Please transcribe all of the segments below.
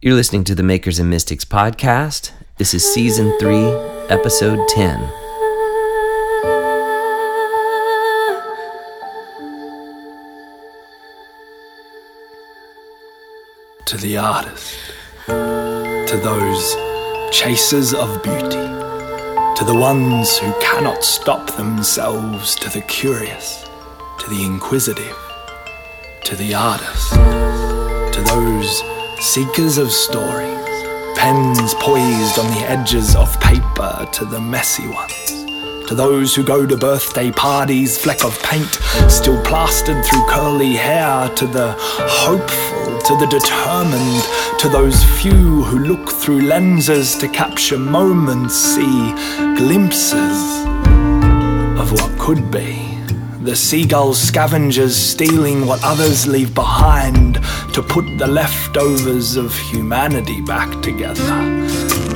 You're listening to the Makers and Mystics podcast. This is season three, episode 10. to the artist, to those chasers of beauty, to the ones who cannot stop themselves, to the curious, to the inquisitive, to the artist, to those seekers of stories, pens poised on the edges of paper, to the messy ones. To those who go to birthday parties, fleck of paint still plastered through curly hair. To the hopeful, to the determined, to those few who look through lenses to capture moments, see glimpses of what could be. The seagull scavengers stealing what others leave behind to put the leftovers of humanity back together.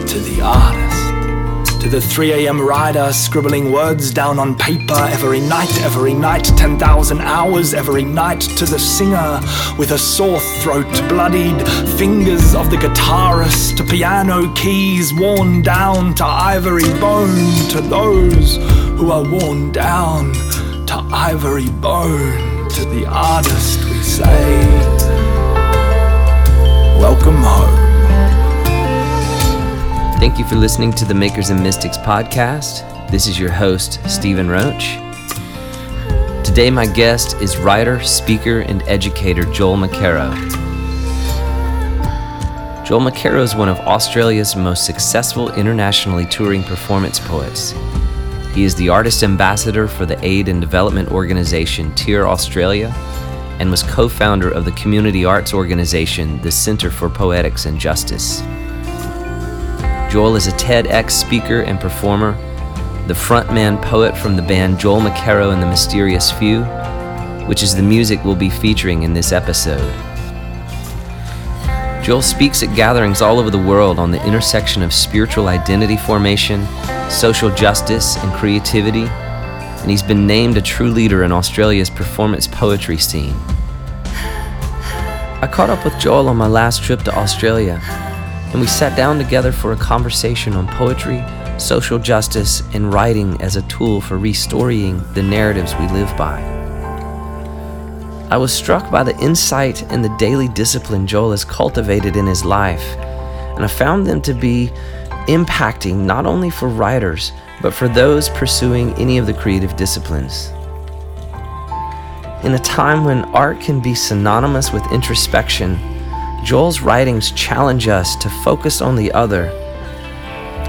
To the artist. To the 3am rider scribbling words down on paper every night, every night, 10,000 hours every night. To the singer with a sore throat, bloodied fingers of the guitarist. To piano keys worn down to ivory bone. To those who are worn down to ivory bone. To the artist we say, Welcome home. Thank you for listening to the Makers and Mystics podcast. This is your host, Stephen Roach. Today, my guest is writer, speaker, and educator Joel McKerrow. Joel McKerrow is one of Australia's most successful internationally touring performance poets. He is the artist ambassador for the aid and development organization Tear Australia and was co founder of the community arts organization, the Center for Poetics and Justice. Joel is a TEDx speaker and performer, the frontman poet from the band Joel McKerrow and the Mysterious Few, which is the music we'll be featuring in this episode. Joel speaks at gatherings all over the world on the intersection of spiritual identity formation, social justice, and creativity, and he's been named a true leader in Australia's performance poetry scene. I caught up with Joel on my last trip to Australia, and we sat down together for a conversation on poetry, social justice, and writing as a tool for restoring the narratives we live by. I was struck by the insight and the daily discipline Joel has cultivated in his life, and I found them to be impacting not only for writers, but for those pursuing any of the creative disciplines. In a time when art can be synonymous with introspection, Joel's writings challenge us to focus on the other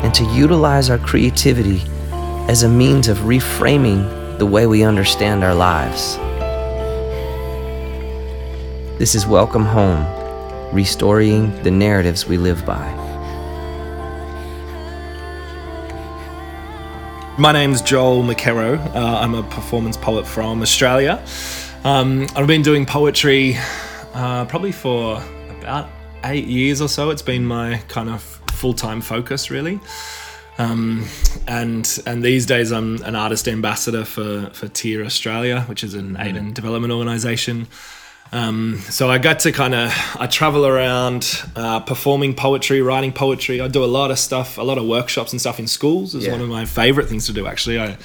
and to utilize our creativity as a means of reframing the way we understand our lives. This is Welcome Home, restoring the narratives we live by. My name's Joel McKerrow. Uh, I'm a performance poet from Australia. Um, I've been doing poetry uh, probably for about eight years or so. It's been my kind of full time focus, really. Um, and and these days I'm an artist ambassador for for Tear Australia, which is an aid and development organisation. Um, so I got to kind of I travel around uh, performing poetry, writing poetry. I do a lot of stuff, a lot of workshops and stuff in schools. Is Yeah. one of my favorite things to do. Actually, I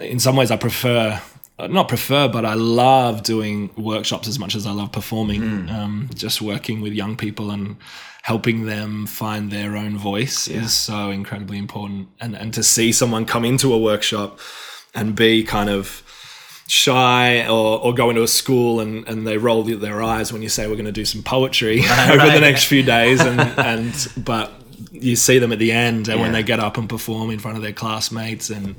in some ways I prefer uh, not prefer, but I love doing workshops as much as I love performing. Um, just working with young people and helping them find their own voice is so incredibly important. And and to see someone come into a workshop and be kind of shy or, or go into a school and, and they roll their eyes when you say we're going to do some poetry over the next few days and, and but you see them at the end and when they get up and perform in front of their classmates and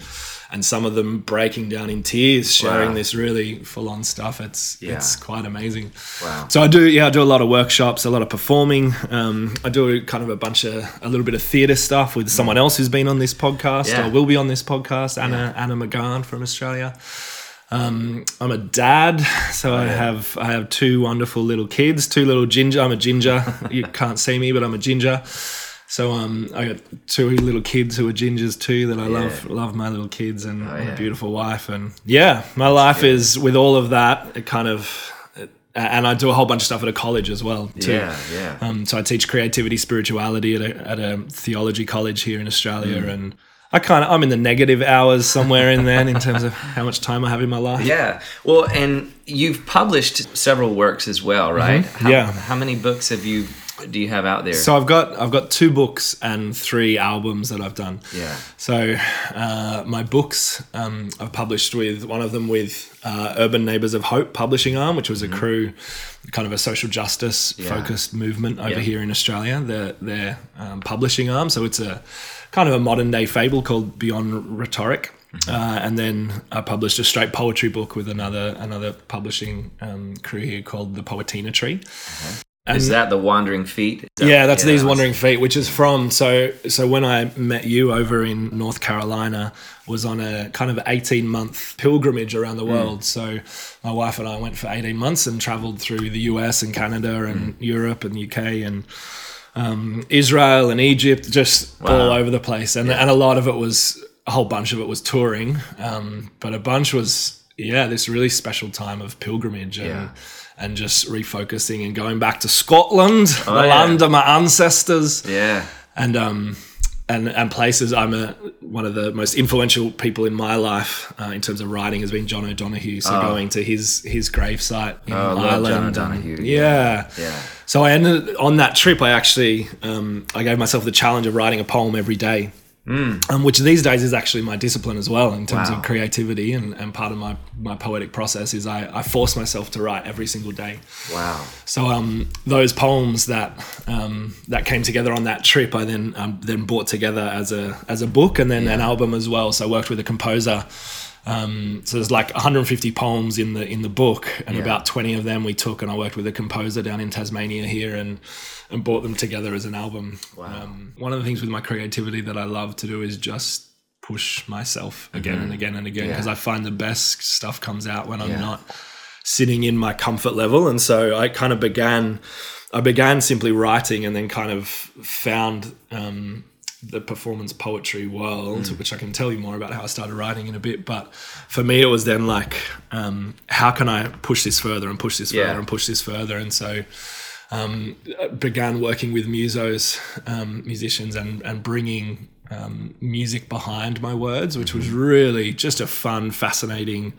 and some of them breaking down in tears sharing Wow. this really full on stuff it's Yeah. it's quite amazing Wow. so I do yeah I do a lot of workshops a lot of performing um, I do kind of a bunch of a little bit of theatre stuff with someone else who's been on this podcast Yeah. or will be on this podcast Anna Anna McGahan from Australia um, I'm a dad, so I have I have two wonderful little kids, two little ginger. I'm a ginger. you can't see me, but I'm a ginger. So um, I got two little kids who are gingers too. That I love love my little kids and yeah. a beautiful wife. And yeah, my life is with all of that. It kind of and I do a whole bunch of stuff at a college as well too. Yeah, yeah. Um, so I teach creativity, spirituality at a, at a theology college here in Australia, Mm. and I kind of I'm in the negative hours somewhere in there in terms of how much time I have in my life. Yeah. Well, and you've published several works as well, right? Mm-hmm. Yeah. How many books have you do you have out there? So I've got I've got two books and three albums that I've done. Yeah. So uh, my books um, I've published with one of them with uh, Urban Neighbours of Hope Publishing Arm, which was a crew, kind of a social justice Mm-hmm. Yeah. focused movement over Yeah. here in Australia. Their their um, publishing arm. So it's a kind of a modern day fable called Beyond Rhetoric. Mm-hmm. Uh, and then I published a straight poetry book with another another publishing um, crew here called the Poetina Tree. Is that the Wandering Feet? That- Yeah, that's these that's- wandering feet, which is from so so when I met you over in North Carolina was on a kind of 18 month pilgrimage around the world. So my wife and I went for 18 months and traveled through the US and Canada and Europe and UK and um, Israel and Egypt, just all over the place. And and a lot of it was a whole bunch of it was touring, um, but a bunch was yeah this really special time of pilgrimage and. Yeah. And just refocusing and going back to Scotland, the yeah. land of my ancestors, Yeah. and um, and and places. I'm a one of the most influential people in my life uh, in terms of writing has been John O'Donohue. So going to his his gravesite in Oh, Ireland. John O'Donohue, yeah. Yeah. So I ended on that trip. I actually um, I gave myself the challenge of writing a poem every day. Um, which these days is actually my discipline as well in terms Wow. of creativity and, and part of my, my poetic process is I, I force myself to write every single day. Wow. So um, those poems that um, that came together on that trip, I then um, then brought together as a as a book and then an album as well. So I worked with a composer. Um, so there's like 150 poems in the in the book, and Yeah. about 20 of them we took, and I worked with a composer down in Tasmania here, and and brought them together as an album. Um, one of the things with my creativity that I love to do is just push myself again and again and again Mm-hmm. Yeah. because I find the best stuff comes out when I'm Yeah. not sitting in my comfort level and so i kind of began i began simply writing and then kind of found um, the performance poetry world Mm. which i can tell you more about how i started writing in a bit but for me it was then like um, how can i push this further and push this Yeah. further and push this further and so um, began working with musos um, musicians and, and bringing um, music behind my words, which was really just a fun, fascinating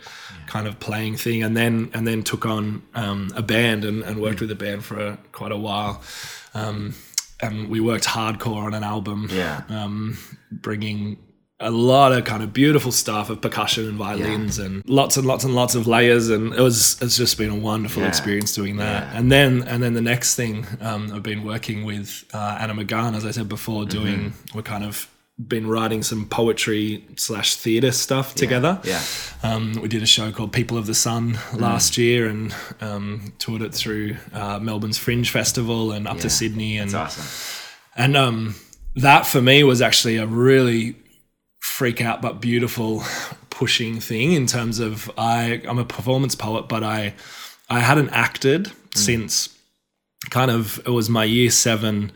kind of playing thing. And then and then took on um, a band and, and worked with a band for a, quite a while. Um, and we worked hardcore on an album, Yeah. um, bringing a lot of kind of beautiful stuff of percussion and violins and lots and lots and lots of layers and it was it's just been a wonderful Yeah. experience doing that Yeah. and then and then the next thing um, I've been working with uh, Anna McGahan as I said before Mm-hmm. doing we're kind of been writing some poetry slash theatre stuff together Yeah. um, we did a show called People of the Sun last year and um, toured it through uh, Melbourne's Fringe Festival and up Yeah. to Sydney and It's awesome. and um, that for me was actually a really freak out but beautiful pushing thing in terms of I I'm a performance poet, but I I hadn't acted since kind of it was my year seven.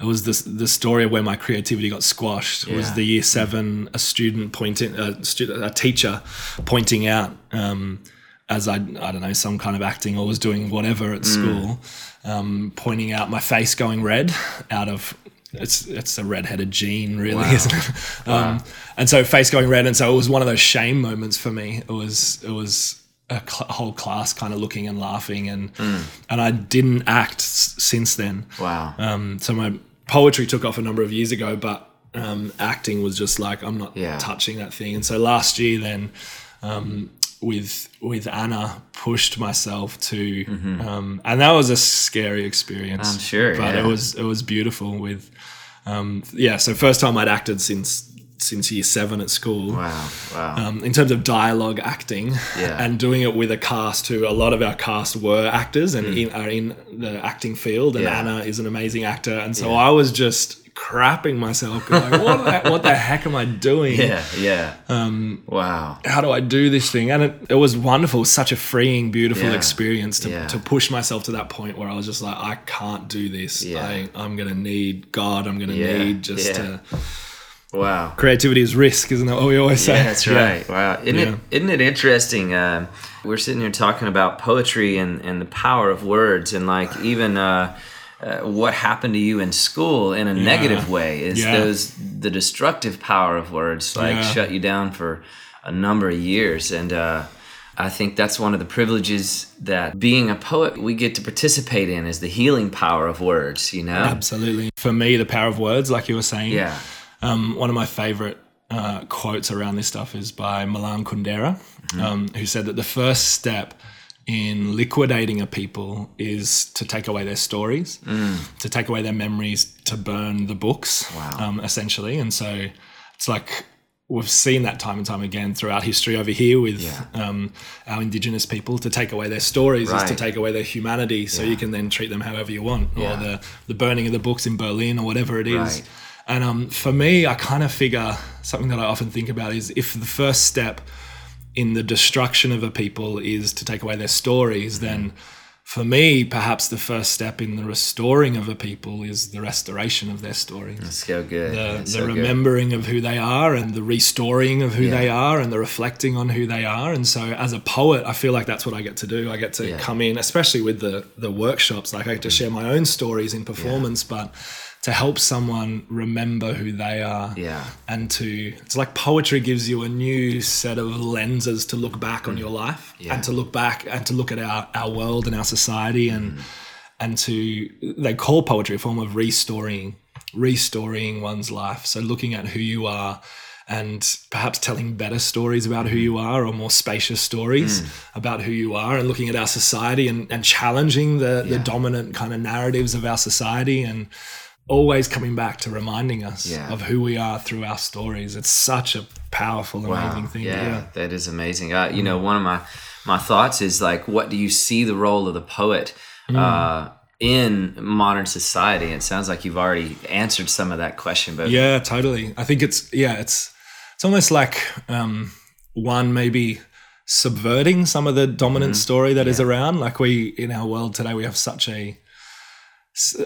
It was this the story of where my creativity got squashed. It was the year seven a student pointing a student a teacher pointing out um, as I I don't know some kind of acting or was doing whatever at school, um, pointing out my face going red out of it's it's a redheaded gene really Wow. isn't it um, and so face going red and so it was one of those shame moments for me it was it was a cl- whole class kind of looking and laughing and Hmm. and I didn't act s- since then Wow. um, so my poetry took off a number of years ago, but um, acting was just like I'm not Yeah. touching that thing. And so last year, then um, with with Anna, pushed myself to, um, and that was a scary experience. Mm-hmm. I'm sure, but yeah. it was it was beautiful. With um, yeah, so first time I'd acted since since year seven at school Wow. Wow. um, in terms of dialogue acting Yeah. and doing it with a cast who a lot of our cast were actors and in, are in the acting field and Mm. Yeah. Anna is an amazing actor and so I was just crapping myself like what, the, what the heck am I doing yeah. Yeah. Um. Wow. how do I do this thing and it, it was wonderful such a freeing beautiful Yeah. experience to, Yeah. to push myself to that point where I was just like I can't do this Yeah. I, I'm gonna need God I'm gonna Yeah. need just Yeah. to Wow. Creativity is risk, isn't that what we always say? Yeah, that's right. Wow. Isn't Yeah. it isn't it interesting? Uh, we're sitting here talking about poetry and, and the power of words and like even uh, uh, what happened to you in school in a negative way is Yeah. those the destructive power of words like Yeah. shut you down for a number of years and uh, I think that's one of the privileges that being a poet we get to participate in is the healing power of words, you know? Absolutely. For me, the power of words, like you were saying. Yeah. Um, one of my favorite uh, quotes around this stuff is by Milan Kundera, um, who said that the first step in liquidating a people is to take away their stories, to take away their memories, to burn the books, Wow. um, essentially. And so it's like we've seen that time and time again throughout history over here with Yeah. um, our indigenous people to take away their stories is to take away their humanity so you can then treat them however you want Yeah. or the, the burning of the books in berlin or whatever it is Right. And um, for me i kind of figure something that i often think about is if the first step in the destruction of a people is to take away their stories then for me perhaps the first step in the restoring of a people is the restoration of their stories It's so good. the, It's the so good. remembering of who they are and the restoring of who Yeah. they are and the reflecting on who they are and so as a poet i feel like that's what i get to do i get to Yeah. come in especially with the the workshops like i get to share my own stories in performance but to help someone remember who they are Yeah. and to it's like poetry gives you a new set of lenses to look back on your life Mm. Yeah. and to look back and to look at our, our world and our society and Mm. and to they call poetry a form of restoring restoring one's life so looking at who you are and perhaps telling better stories about who you are or more spacious stories Mm. about who you are and looking at our society and, and challenging the, the dominant kind of narratives of our society and always coming back to reminding us Yeah. of who we are through our stories it's such a powerful amazing thing Yeah, yeah that is amazing. Uh, you know, one of my my thoughts is like, what do you see the role of the poet Mm. uh, in modern society? It sounds like you've already answered some of that question, but Yeah, totally. I think it's yeah, it's it's almost like um, one maybe subverting some of the dominant story that is around. Like we in our world today, we have such a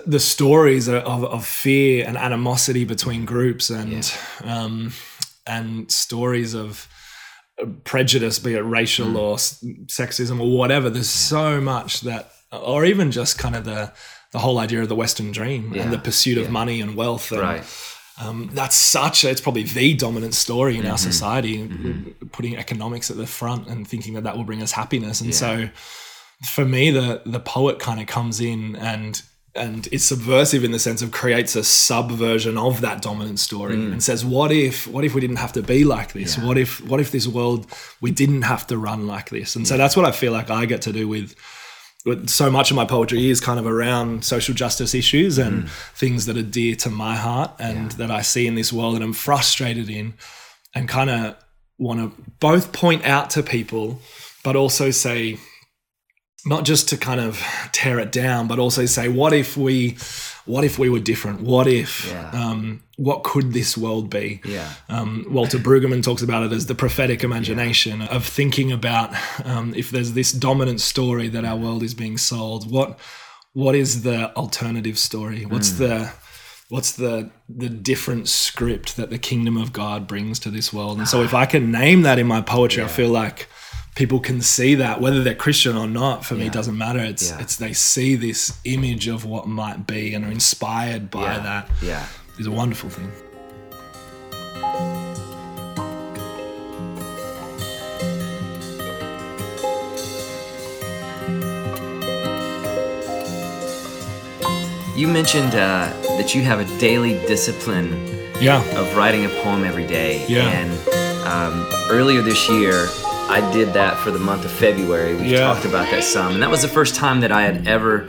the stories of, of fear and animosity between groups and um, and stories of uh, prejudice, be it racial or sexism or whatever. There's so much that, or even just kind of the the whole idea of the Western dream Yeah. and the pursuit of money and wealth. And, right, um, that's such a, it's probably the dominant story in our society putting economics at the front and thinking that that will bring us happiness. And so for me the the poet kind of comes in and and is subversive in the sense of creates a subversion of that dominant story mm. and says what if what if we didn't have to be like this? What if what if this world we didn't have to run like this? And so that's what i feel like i get to do with with so much of my poetry is kind of around social justice issues and mm. things that are dear to my heart and that I see in this world and I'm frustrated in and kind of want to both point out to people but also say not just to kind of tear it down but also say what if we what if we were different what if Yeah. um, what could this world be yeah, um, Walter Brueggemann talks about it as the prophetic imagination of thinking about um, if there's this dominant story that our world is being sold, what what is the alternative story? What's the what's the the different script that the kingdom of God brings to this world? And so if I can name that in my poetry, I feel like people can see that whether they're Christian or not. For me, it doesn't matter. It's Yeah. it's they see this image of what might be and are inspired by yeah, that. yeah. Is a wonderful thing. You mentioned uh, that you have a daily discipline Yeah. of writing a poem every day. Yeah. And um, earlier this year, I did that for the month of February. We Yeah. talked about that some, and that was the first time that I had ever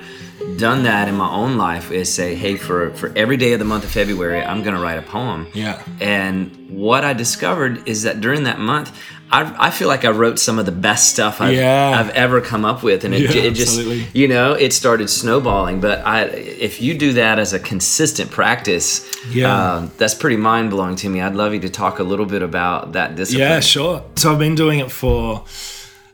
done that in my own life. Is say, hey, for for every day of the month of February, I'm gonna write a poem. Yeah. And what I discovered is that during that month, I, I feel like I wrote some of the best stuff I've, Yeah. I've ever come up with, and it, Yeah, it just absolutely. you know it started snowballing. But I, if you do that as a consistent practice, Yeah. um, that's pretty mind blowing to me. I'd love you to talk a little bit about that discipline. Yeah, sure. So I've been doing it for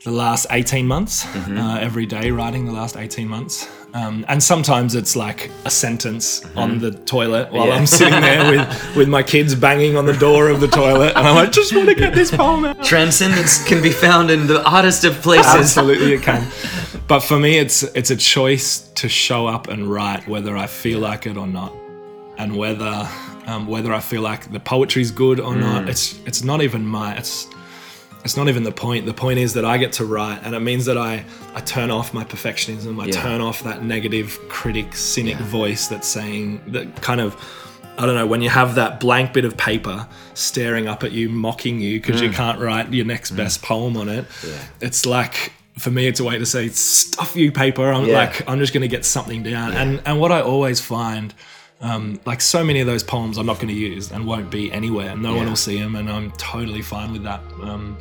the last 18 months, Mm-hmm. uh, every day writing the last 18 months. Um, and sometimes it's like a sentence on the toilet while Mm-hmm. Yeah. I'm sitting there with, with my kids banging on the door of the toilet. And I'm like, just want to get this poem out. Transcendence can be found in the oddest of places. Absolutely, it can. But for me, it's it's a choice to show up and write whether I feel like it or not, and whether um, whether I feel like the poetry's good or not. It's it's not even my it's it's not even the point. The point is that I get to write, and it means that I I turn off my perfectionism. I Yeah. turn off that negative critic, cynic Yeah. voice that's saying that kind of. I don't know, when you have that blank bit of paper staring up at you, mocking you because you mm. can't write your next mm. best poem on it, Yeah. it's like for me it's a way to say stuff you paper i'm like i'm just going to get something down and and what i always find um, like so many of those poems i'm not going to use and won't be anywhere no one will see them and i'm totally fine with that um,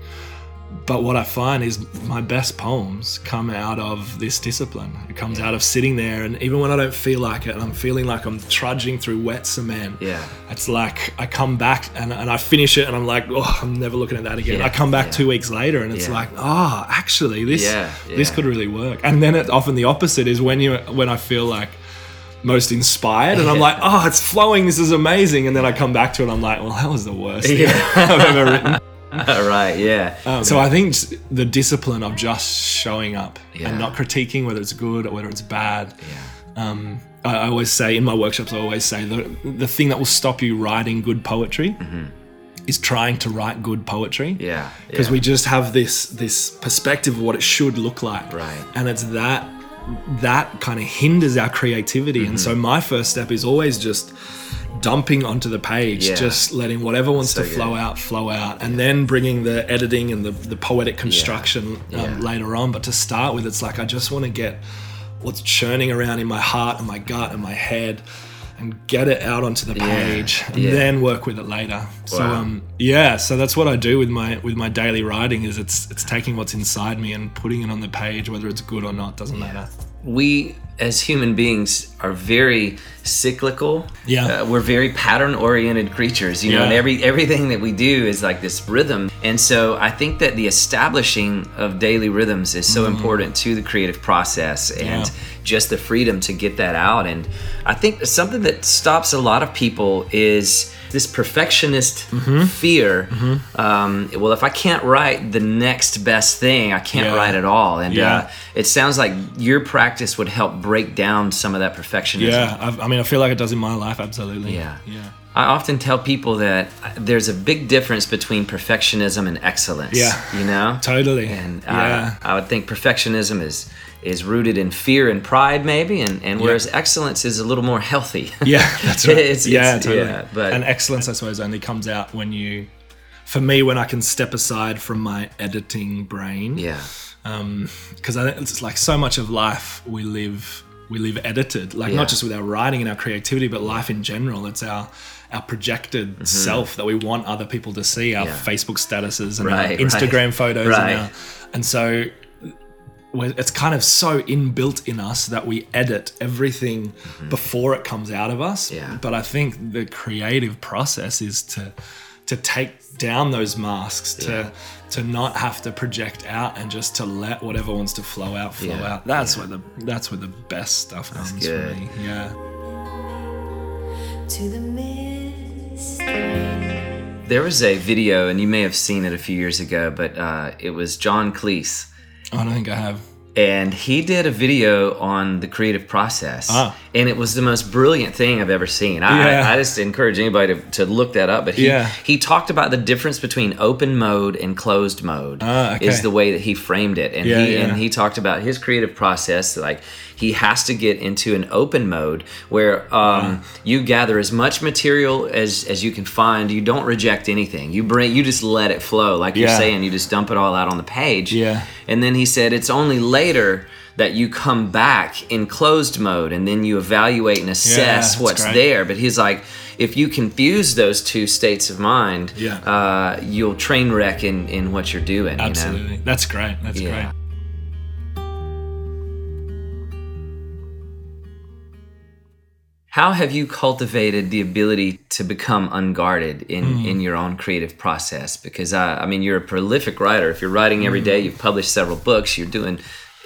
but what i find is my best poems come out of this discipline it comes out of sitting there and even when i don't feel like it and i'm feeling like i'm trudging through wet cement Yeah. it's like I come back and, and I finish it and I'm like, oh, I'm never looking at that again. Yeah, I come back yeah. two weeks later and it's Yeah. like, oh, actually, this Yeah, this could really work. And then it, often the opposite is when you when I feel like most inspired and I'm like, oh, it's flowing. This is amazing. And then I come back to it. I'm like, well, that was the worst Yeah. I've ever written. right, yeah. Um, so I think the discipline of just showing up Yeah. and not critiquing whether it's good or whether it's bad. yeah. Um, I I always say in my workshops, I always say the the thing that will stop you writing good poetry is trying to write good poetry. Mm-hmm. Yeah. Because yeah. we just have this this perspective of what it should look like. Right. And it's that that kind of hinders our creativity. And Mm-hmm. so my first step is always just dumping onto the page, Yeah. just letting whatever wants So to flow good. out, flow out, and then bringing the editing and the, the poetic construction Yeah. Um, later on. But to start with, it's like I just want to get what's churning around in my heart and my gut and my head and get it out onto the Yeah. page and Yeah. then work with it later. So um yeah, so that's what I do with my with my daily writing is it's it's taking what's inside me and putting it on the page whether it's good or not doesn't matter. we as human beings are very cyclical. Yeah. Uh, we're very pattern oriented creatures, you know, and every everything that we do is like this rhythm. And so I think that the establishing of daily rhythms is so important to the creative process and Mm. Yeah. just the freedom to get that out. And I think something that stops a lot of people is this perfectionist Mm-hmm. fear. Um, well, if I can't write the next best thing, I can't Yeah. write at all. And Yeah. uh, it sounds like your practice would help break down some of that perfectionism. Yeah, I've, I mean I feel like it does in my life absolutely. Yeah. Yeah. I often tell people that there's a big difference between perfectionism and excellence. Yeah. You know? Totally. And uh, yeah. I would think perfectionism is is rooted in fear and pride, maybe, and, and whereas excellence is a little more healthy. Yeah, that's right. It's- yeah, it's- totally. yeah, but- and excellence, I suppose, only comes out when you, for me, when I can step aside from my editing brain. yeah. Because I think it's like so much of life we live we live edited like Yeah. not just with our writing and our creativity but life in general it's our our projected self that we want other people to see our Mm-hmm. Yeah. facebook statuses and Right, our right. instagram photos Right. and, our, and so it's kind of so inbuilt in us that we edit everything before it comes out of us Mm-hmm. Yeah. but i think the creative process is to to take down those masks to to not have to project out and just to let whatever wants to flow out flow Yeah, out that's where the that's where the best stuff comes good. for me yeah to the mist. There was a video, and you may have seen it a few years ago, but uh, it was John Cleese. i don't think i have and he did a video on the creative process Ah. and it was the most brilliant thing i've ever seen i, Yeah. I just encourage anybody to, to look that up but he, Yeah. he talked about the difference between open mode and closed mode Ah, okay. is the way that he framed it and Yeah, he and he talked about his creative process like he has to get into an open mode where um, you gather as much material as as you can find you don't reject anything you bring you just let it flow like you're saying you just dump it all out on the page Yeah. and then he said it's only later that you come back in closed mode and then you evaluate and assess that's what's great. there. But he's like, if you confuse those two states of mind, Yeah. uh, you'll train wreck in, in what you're doing. You know? absolutely that's great that's Yeah. great How have you cultivated the ability to become unguarded in, Hmm. in your own creative process? Because uh, I mean, you're a prolific writer. If you're writing every Hmm. you've published several books. You're doing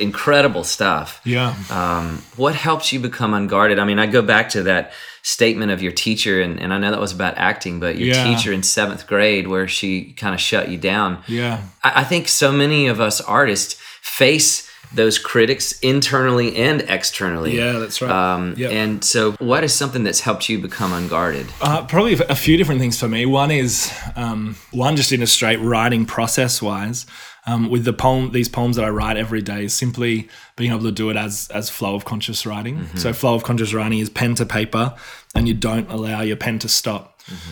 incredible stuff. Yeah. Um, what helps you become unguarded? I mean, I go back to that statement of your teacher, and, and I know that was about acting, but your Yeah. teacher in seventh grade, where she kind of shut you down. Yeah. I, I think so many of us artists face those critics internally and externally. Yeah, that's right. Um, Yep. And so, what is something that's helped you become unguarded? Uh, probably a few different things for me. One is um, one just in a straight writing process wise. Um, with the poem, these poems that I write every day, is simply being able to do it as as flow of conscious writing. So flow of conscious writing is pen to paper, and you don't allow your pen to stop.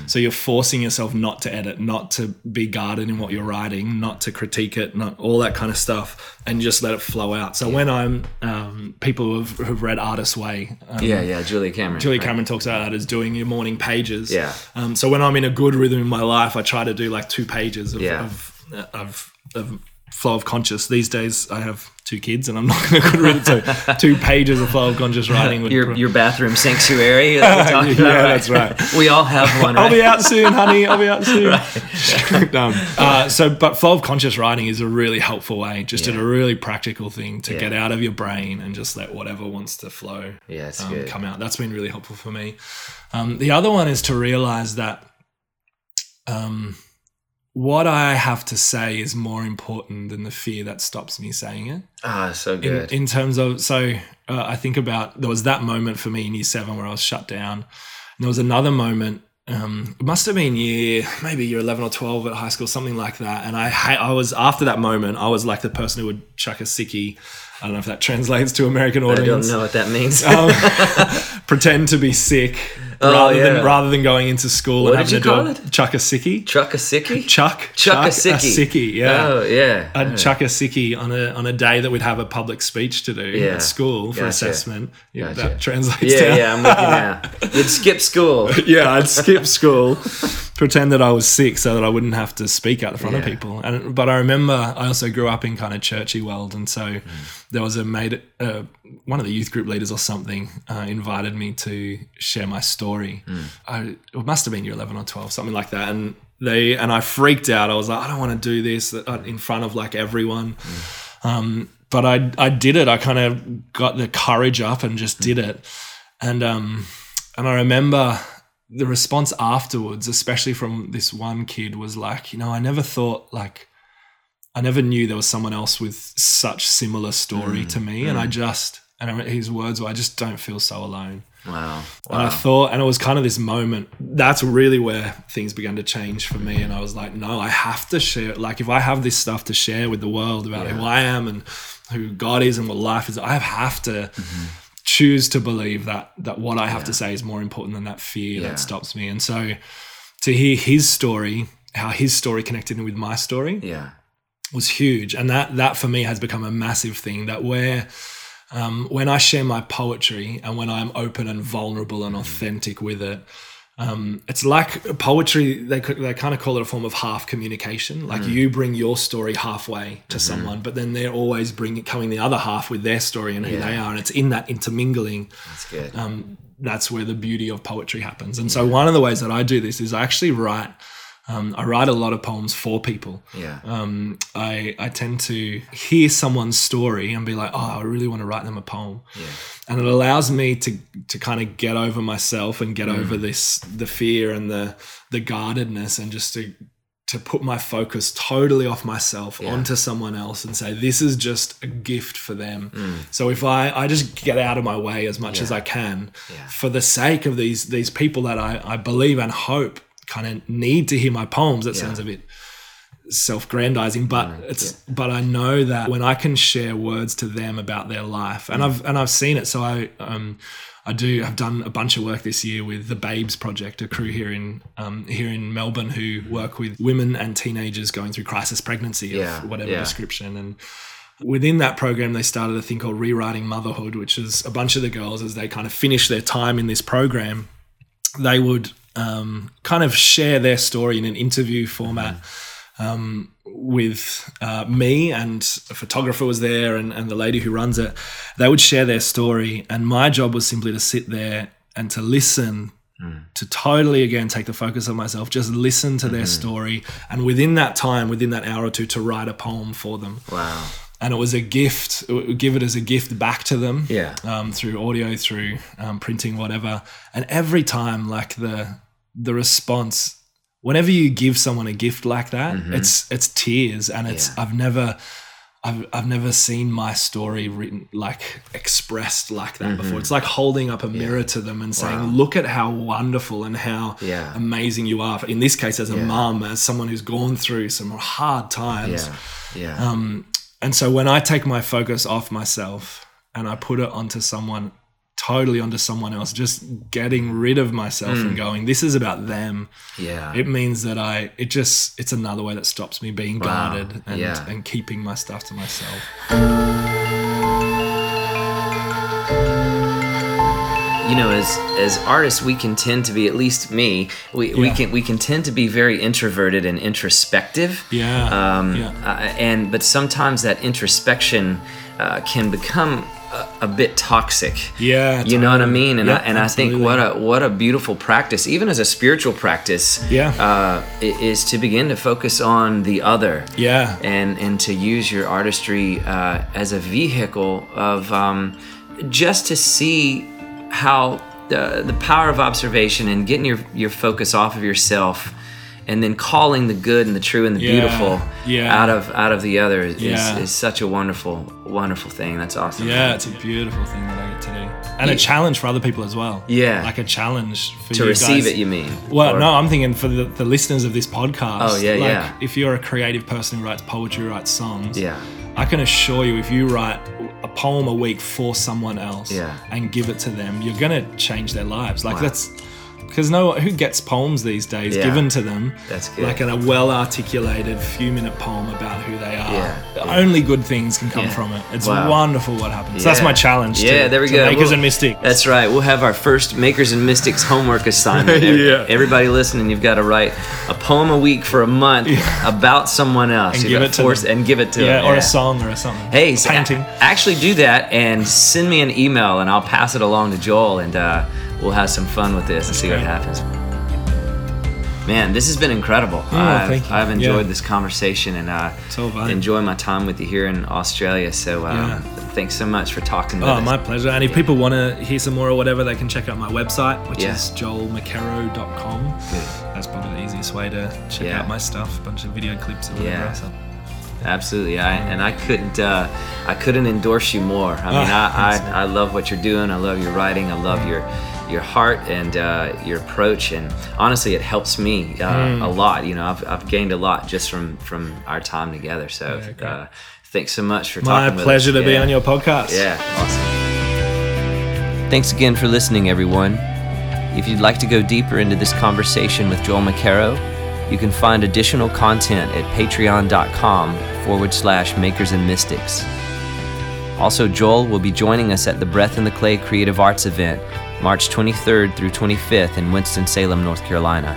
So you're forcing yourself not to edit, not to be guarded in what you're writing, not to critique it, not all that kind of stuff, and just let it flow out. So when I'm um, people who have, who've read Artist's Way, um, Yeah, yeah, Julia Cameron. Julie right? Cameron talks about that as doing your morning pages. Yeah. Um, so when I'm in a good rhythm in my life, I try to do like two pages of Yeah. of, of, of flow of conscious. These days, I have two kids, and I'm not going to rhythm. So two pages of flow of conscious writing would. Your, your bathroom sanctuary. that Yeah, about, that's right. We all have one, I'll be out soon, honey. I'll be out soon. um, uh, so, but flow of conscious writing is a really helpful way, just Yeah. a really practical thing to Yeah. get out of your brain and just let whatever wants to flow Yeah, um, come out. That's been really helpful for me. Um, the other one is to realize that um, what I have to say is more important than the fear that stops me saying it. Ah, so In, good. in terms of, so uh, I think about there was that moment for me in year seven where I was shut down. And there was another moment. Um, it must have been year, maybe year eleven or twelve at high school, something like that. And I, I was after that moment, I was like the person who would chuck a sickie. I don't know if that translates to American I audience don't know what that means. um, pretend to be sick Oh, rather yeah. than rather than going into school What and having you to call do a it? chuck a sickie. Chuck a sickie? Chuck, Chuck a sickie. yeah. Oh, yeah. I'd chuck a oh. sickie on a on a day that we'd have a public speech to do Yeah. at school for Gotcha. assessment. Yeah, Gotcha. that translates. yeah, down. yeah, I'm looking now. You'd skip school. yeah, I'd skip school, pretend that I was sick so that I wouldn't have to speak out in front of people. And but I remember I also grew up in kind of churchy world, and so Mm. there was a made uh, one of the youth group leaders or something, uh, invited me to share my story. Mm. I, it must have been year eleven or twelve, something like that, and. They and I freaked out. I was like, I don't want to do this uh, in front of like everyone. Um, but I I did it. I kind of got the courage up and just did it. And um and I remember the response afterwards, especially from this one kid, was like, you know, I never thought like I never knew there was someone else with such similar story to mm, me. And I mm. just and I- his words were, I just don't feel so alone. Wow. And I thought, and it was kind of this moment. That's really where things began to change for me. And I was like, no, I have to share. Like, if I have this stuff to share with the world about who I am and who God is and what life is, I have to mm-hmm. Choose to believe that that what I have to say is more important than that fear Yeah. that stops me. And so, to hear his story, how his story connected with my story, Yeah. was huge, and that that for me has become a massive thing. That where um, when I share my poetry and when I'm open and vulnerable and authentic with it, um, it's like poetry. They could- they kind of call it a form of half communication. Like you bring your story halfway to someone, but then they're always bringing coming the other half with their story and who Yeah. they are, and it's in that intermingling That's good. um, that's where the beauty of poetry happens. And so one of the ways that I do this is I actually write. Um, I write a lot of poems for people. yeah. Um, I I tend to hear someone's story and be like, oh, I really want to write them a poem, yeah. and it allows me to to kind of get over myself and get over this the fear and the the guardedness and just to to put my focus totally off myself onto someone else and say this is just a gift for them. So if I I just get out of my way as much as I can Yeah. for the sake of these these people that I I believe and hope kind of need to hear my poems. It Yeah. sounds a bit self-grandizing but it's but i know that when i can share words to them about their life and i've and i've seen it so i um i do i've done a bunch of work this year with the babes project a crew here in um here in melbourne who work with women and teenagers going through crisis pregnancy of Yeah, whatever yeah. description and within that program they started a thing called rewriting motherhood which is a bunch of the girls as they kind of finish their time in this program they would um, kind of share their story in an interview format um, with uh, me and a photographer was there and, and the lady who runs it. They would share their story, and my job was simply to sit there and to listen to totally again take the focus of myself just listen to their story and within that time within that hour or two to write a poem for them Wow. And it was a gift give it as a gift back to them Yeah. um, through audio through um, printing whatever and every time like the the response whenever you give someone a gift like that it's it's tears and it's Mm-hmm. Yeah. i've never I've, I've never seen my story written like expressed like that before. It's like holding up a mirror to them and saying, Mm-hmm. Wow. "Look at how wonderful and how Yeah. amazing you are." In this case, as a Yeah. mum, as someone who's gone through some hard times, Yeah. Yeah. um, and so when I take my focus off myself and I put it onto someone, totally onto someone else, just getting rid of myself and mm. going, this is about them. yeah. It means that I, it just, it's another way that stops me being Wow. guarded and, Yeah. and keeping my stuff to myself. You know as as artists we can tend to be at least me we, we can we can tend to be very introverted and introspective. Yeah, um, yeah. uh, and but sometimes that introspection uh, can become a, a bit toxic. Yeah, you know what I mean? And Yeah, I, and I think what a what a beautiful practice even as a spiritual practice Yeah. uh, is to begin to focus on the other. Yeah. and and to use your artistry uh, as a vehicle of um, just to see how the, the power of observation and getting your, your focus off of yourself and then calling the good and the true and the Yeah, beautiful yeah. out of out of the other is, Yeah. is such a wonderful wonderful thing that's awesome Yeah, it's a beautiful thing that I get to do. And a challenge for other people as well. Yeah. Like a challenge for to receive guys. it you mean Well, Or- no, I'm thinking for the, the listeners of this podcast. Oh, yeah, like, yeah. If you're a creative person who writes poetry, writes songs, yeah I can assure you, if you write a poem a week for someone else Yeah. and give it to them, you're gonna change their lives. Like Wow. that's because no, who gets poems these days Yeah. given to them? That's good. Like in a well-articulated few-minute poem about who they are. Yeah, yeah. Only good things can come from it. It's Wow. wonderful what happens. so That's my challenge. Yeah, to, there we go. Makers We'll- and mystics. That's right. We'll have our first Makers and Mystics homework assignment. Yeah. Everybody listening, you've got to write a poem a week for a month about someone else. And You've give it to force- them. and give it to yeah, them. or a song or something. Hey, so painting. a- actually do that and send me an email and I'll pass it along to Joel and uh, we'll have some fun with this and see what happens. Man, this has been incredible. Oh, I've. I've enjoyed Yeah. this conversation and uh, So enjoy my time with you here in Australia. So um, Yeah. thanks so much for talking Oh, us. my pleasure. And if people want to hear some more or whatever, they can check out my website, which Yeah. is joelmckerrow.com. Good. That's probably the easiest way to check Yeah. out my stuff. A bunch of video clips or whatever. Yeah. So. Absolutely, I, and I couldn't, uh, I couldn't endorse you more. I mean, Ah, I, I, I love what you're doing. I love your writing. I love your, your heart and uh, your approach. And honestly, it helps me uh, Mm. a lot. You know, I've, I've gained a lot just from from our time together. So, Yeah, uh, thanks so much for My talking. with pleasure to be on your podcast. Yeah, awesome. Thanks again for listening, everyone. If you'd like to go deeper into this conversation with Joel McKerrow, you can find additional content at patreon.com forward slash makers and mystics. Also, Joel will be joining us at the Breath in the Clay Creative Arts event March 23rd through 25th in Winston-Salem, North Carolina.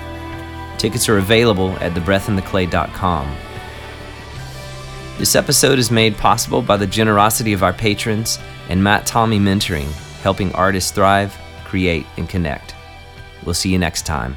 Tickets are available at thebreathintheclay.com. This episode is made possible by the generosity of our patrons and Matt Tommey Mentoring, helping artists thrive, create, and connect. We'll see you next time.